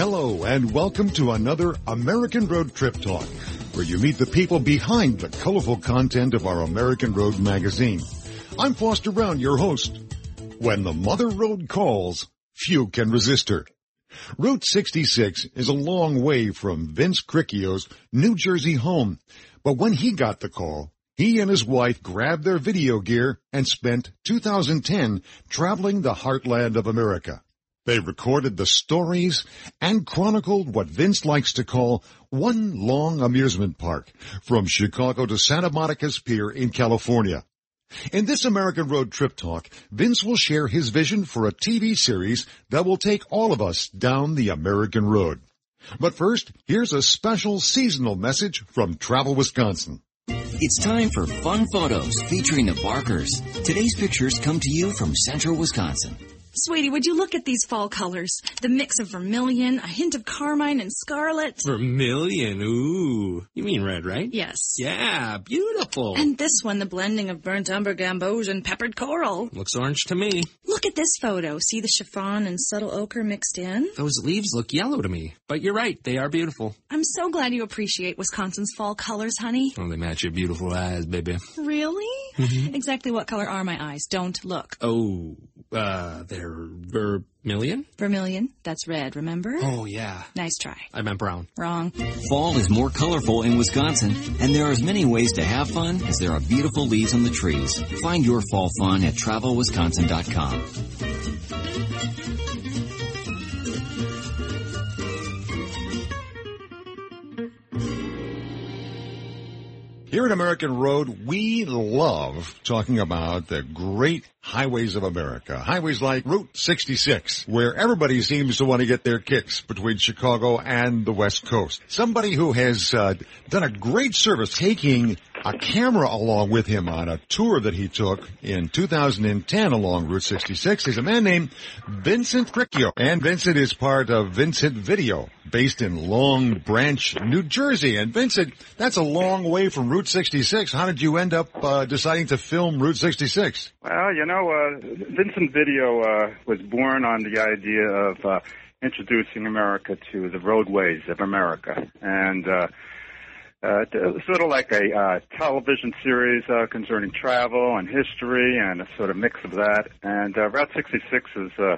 Hello and welcome to another American Road Trip Talk, where you meet the people behind the colorful content of our American Road magazine. I'm Foster Braun, your host. When the Mother Road calls, few can resist her. Route 66 is a long way from Vince Cricchio's New Jersey home, but when he got the call, he and his wife grabbed their video gear and spent 2010 traveling the heartland of America. They recorded the stories and chronicled what Vince likes to call one long amusement park from Chicago to Santa Monica's Pier in California. In this American Road Trip Talk, Vince will share his vision for a TV series that will take all of us down the American road. But first, here's a special seasonal message from Travel Wisconsin. It's time for fun photos featuring the Barkers. Today's pictures come to you from central Wisconsin. Sweetie, would you look at these fall colors? The mix of vermilion, a hint of carmine and scarlet. Vermilion, ooh. You mean red, right? Yes. Yeah, beautiful. And this one, the blending of burnt umber gamboge and peppered coral. Looks orange to me. Look at this photo. See the chiffon and subtle ochre mixed in? Those leaves look yellow to me. But you're right, they are beautiful. I'm so glad you appreciate Wisconsin's fall colors, honey. Oh, they match your beautiful eyes, baby. Really? Mm-hmm. Exactly what color are my eyes? Don't look. Oh, uh, they're vermilion? Vermilion. That's red, remember? Oh, yeah. Nice try. I meant brown. Wrong. Fall is more colorful in Wisconsin, and there are as many ways to have fun as there are beautiful leaves on the trees. Find your fall fun at travelwisconsin.com. Here at American Road, we love talking about the great highways of America. Highways like Route 66, where everybody seems to want to get their kicks between Chicago and the West Coast. Somebody who has uh, done a great service taking a camera along with him on a tour that he took in 2010 along Route 66 is a man named Vincent Cricchio. And Vincent is part of Vincent Video, based in Long Branch, New Jersey. And Vincent, that's a long way from Route 66. How did you end up uh, deciding to film Route 66? Well, you know, uh, Vincent Video uh, was born on the idea of uh, introducing America to the roadways of America. And uh, uh, sort of like a uh, television series uh, concerning travel and history and a sort of mix of that. And uh, Route 66 is uh,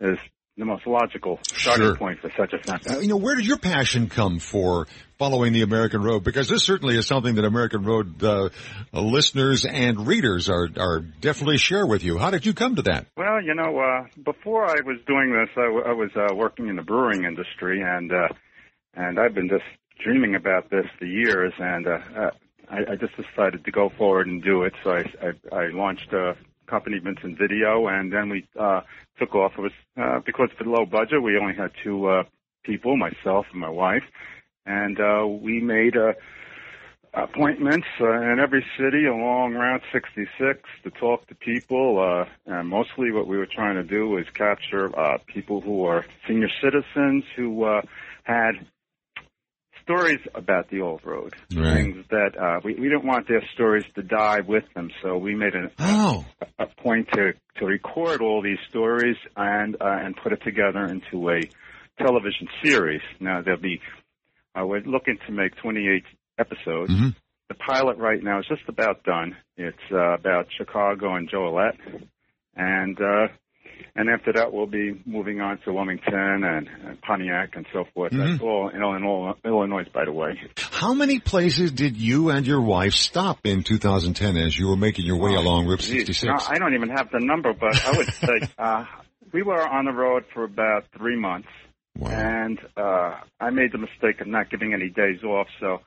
is the most logical starting Sure. point for such a Uh, thing. you know, where did your passion come for following the American Road? Because this certainly is something that American Road uh, listeners and readers are are definitely share with you. How did you come to that? Well, you know, uh, before I was doing this, I, w- I was uh, working in the brewing industry, and uh, and I've been just dreaming about this for years, and uh, uh, I, I just decided to go forward and do it. So I, I, I launched a company, Vincent Video, and then we uh, took off. It was uh, because of the low budget. We only had two uh, people, myself and my wife, and uh, we made a appointments uh, in every city along Route 66 to talk to people. Uh, and mostly what we were trying to do was capture uh, people who are senior citizens who uh, had stories about the old road. Right. Things that uh, we, we didn't want their stories to die with them, so we made an, Oh, a point to, to record all these stories and uh, and put it together into a television series. Now there'll be uh, we're looking to make 28 episodes. Mhm. The pilot right now is just about done. It's uh, about Chicago and Joliet, and uh, and after that we'll be moving on to Wilmington and, and Pontiac and so forth. Mhm. That's all in Illinois, Illinois, by the way. how many places did you and your wife stop in 2010 as you were making your way along Route Geez, 66? no, I don't even have the number, but I would say uh, we were on the road for about three months, Wow. and uh, I made the mistake of not giving any days off. So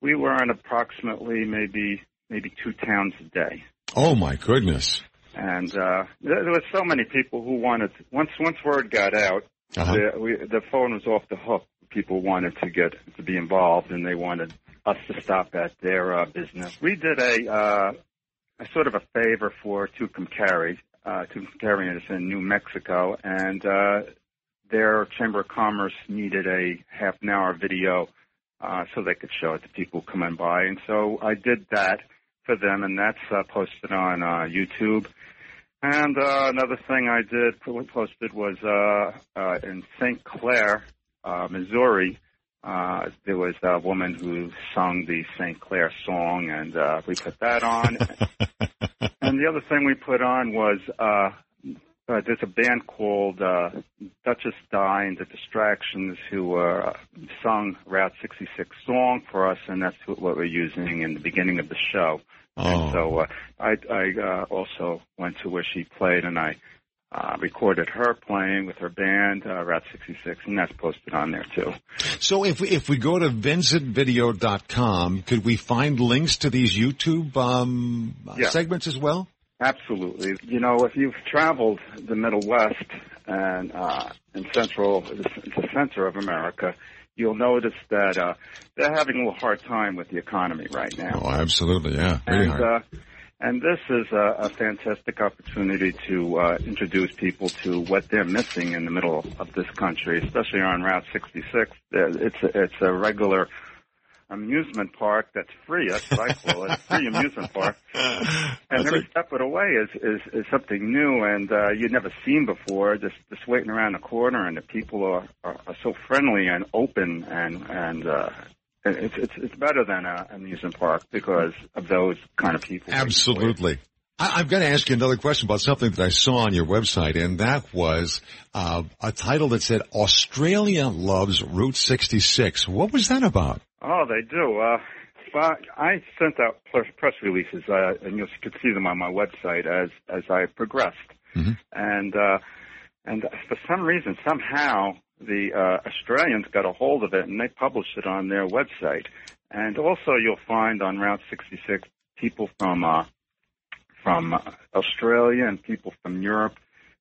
we were on approximately maybe maybe two towns a day, Oh my goodness. And uh, there, there were so many people who wanted. Once once word got out, Uh-huh. the, we, the phone was off the hook. People wanted to get to be involved, and they wanted us to stop at their uh, business. We did a, uh, a sort of a favor for Tucumcari. Uh, Tucumcari is in New Mexico, and uh, their Chamber of Commerce needed a half an hour video uh, so they could show it to people coming by. And so I did that for them, and that's uh, posted on uh, YouTube. And uh, another thing I did posted was uh, uh, in St. Clair, uh, Missouri, uh, there was a woman who sung the St. Clair song, and uh, we put that on. and the other thing we put on was uh, uh, there's a band called uh, Duchess Di and the Distractions who uh, sung Route 66 song for us, and that's what we're using in the beginning of the show. Oh. And so uh, I, I uh, also went to where she played, and I uh, recorded her playing with her band, uh, Route 66, and that's posted on there too. So if we, if we go to vincentvideo.com, could we find links to these YouTube um, Yeah. segments as well? Absolutely. You know, if you've traveled the Middle West and uh, in central, the center of America, you'll notice that uh, they're having a little hard time with the economy right now. Oh, absolutely, yeah. Very and hard. uh, and this is a, a fantastic opportunity to uh, introduce people to what they're missing in the middle of this country, especially on Route 66. It's a, it's a regular amusement park that's free. That's what I call it, free amusement park. And every step of the way is is, is something new and uh, you'd never seen before. Just just waiting around the corner, and the people are are, are so friendly and open, and and uh, it's it's it's better than a amusement park because of those kind of people. Absolutely. I've got to ask you another question about something that I saw on your website, and that was uh, a title that said "Australia loves Route 66." What was that about? Oh, they do. Uh, but I sent out press press releases, uh, and you can see them on my website as as I progressed. Mhm. And uh, and for some reason, somehow, the uh, Australians got a hold of it and they published it on their website. And also, you'll find on Route 66 people from uh, from uh, Australia and people from Europe.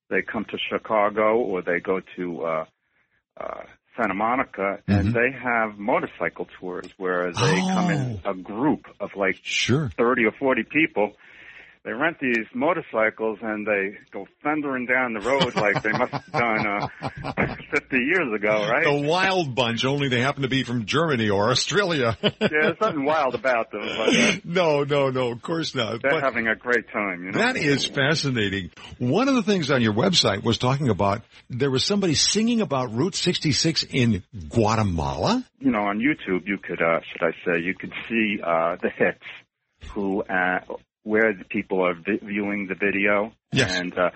They come to Chicago or they go to uh, uh, Santa Monica, and Mhm. they have motorcycle tours where they come in a group of like Sure. 30 or 40 people. They rent these motorcycles and they go thundering down the road like they must have done uh, 50 years ago, right? The Wild Bunch, only they happen to be from Germany or Australia. Yeah, there's nothing wild about them, but uh, no, no, no, of course not. they're But having a great time, you know. that is fascinating. One of the things on your website was talking about there was somebody singing about Route 66 in Guatemala. you know, on YouTube, you could, uh, should I say, you could see uh, the hits, who, uh, where the people are vi- viewing the video, Yes. and uh,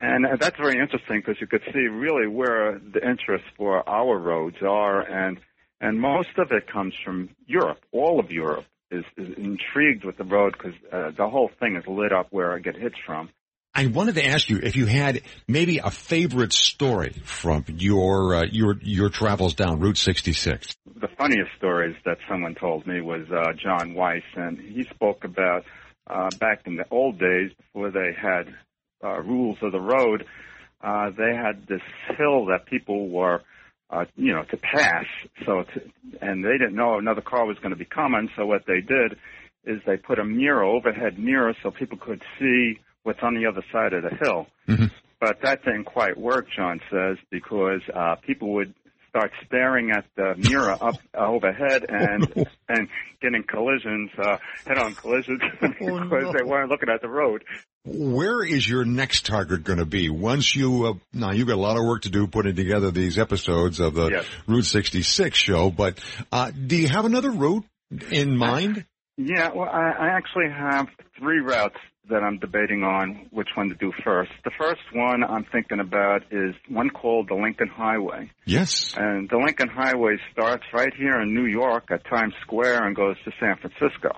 and uh, that's very interesting because you could see really where the interest for our roads are, and and most of it comes from Europe. All of Europe is, is intrigued with the road because uh, the whole thing is lit up where I get hits from. I wanted to ask you if you had maybe a favorite story from your uh, your your travels down Route 66. the funniest stories that someone told me was uh, John Weiss, and he spoke about uh, back in the old days before they had uh, rules of the road. Uh, they had this hill that people were, uh, you know, to pass. So, to, and they didn't know another car was going to be coming. So what they did is they put a mirror, overhead mirror, so people could see what's on the other side of the hill. Mhm. But that didn't quite work, John says, because uh, people would start staring at the mirror up overhead and and getting collisions, uh, head-on collisions, because they weren't looking at the road. Where is your next target going to be once you? Uh, now you've got a lot of work to do putting together these episodes of the Yes. Route 66 show. But uh, do you have another route in mind? Yeah, well, I, I actually have three routes that I'm debating on which one to do first. The first one I'm thinking about is one called the Lincoln Highway. Yes. And the Lincoln Highway starts right here in New York at Times Square and goes to San Francisco.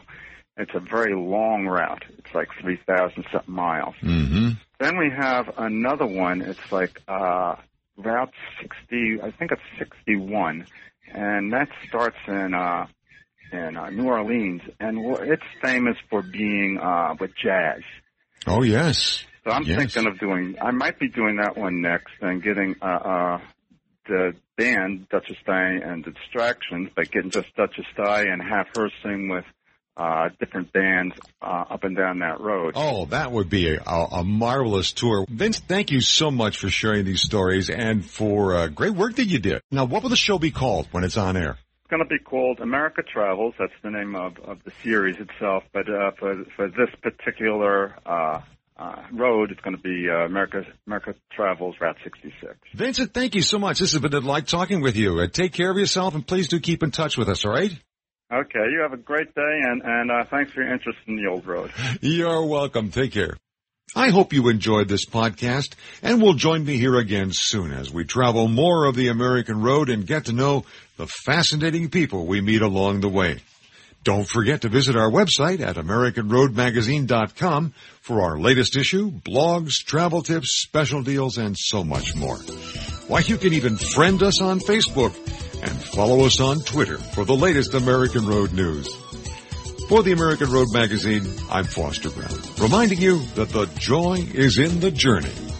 It's a very long route. It's like 3,000 something miles. Mm-hmm. Then we have another one. It's like uh, Route 60, I think it's 61, and that starts in uh, in uh, New Orleans, and it's famous for being uh, with jazz. Oh yes. So I'm Yes. thinking of doing. I might be doing that one next, and getting uh, uh, the band Duchess Di and the Distractions, but getting just Duchess Di and have her sing with uh, different bands uh, up and down that road. Oh, that would be a, a, a marvelous tour. Vince, thank you so much for sharing these stories and for uh, great work that you did. Now, what will the show be called when it's on air? It's going to be called America Travels. That's the name of, of the series itself. But uh, for for this particular uh, uh, road, it's going to be uh, America America Travels Route 66. Vincent, thank you so much. This has been a delight talking with you. Uh, take care of yourself, and please do keep in touch with us. All right? Okay, you have a great day, and and uh, thanks for your interest in the old road. You're welcome. Take care. I hope you enjoyed this podcast and will join me here again soon as we travel more of the American road and get to know the fascinating people we meet along the way. Don't forget to visit our website at AmericanRoadMagazine.com for our latest issue, blogs, travel tips, special deals, and so much more. Why, you can even friend us on Facebook and follow us on Twitter for the latest American Road news. For the American Road Magazine, I'm Foster Braun, reminding you that the joy is in the journey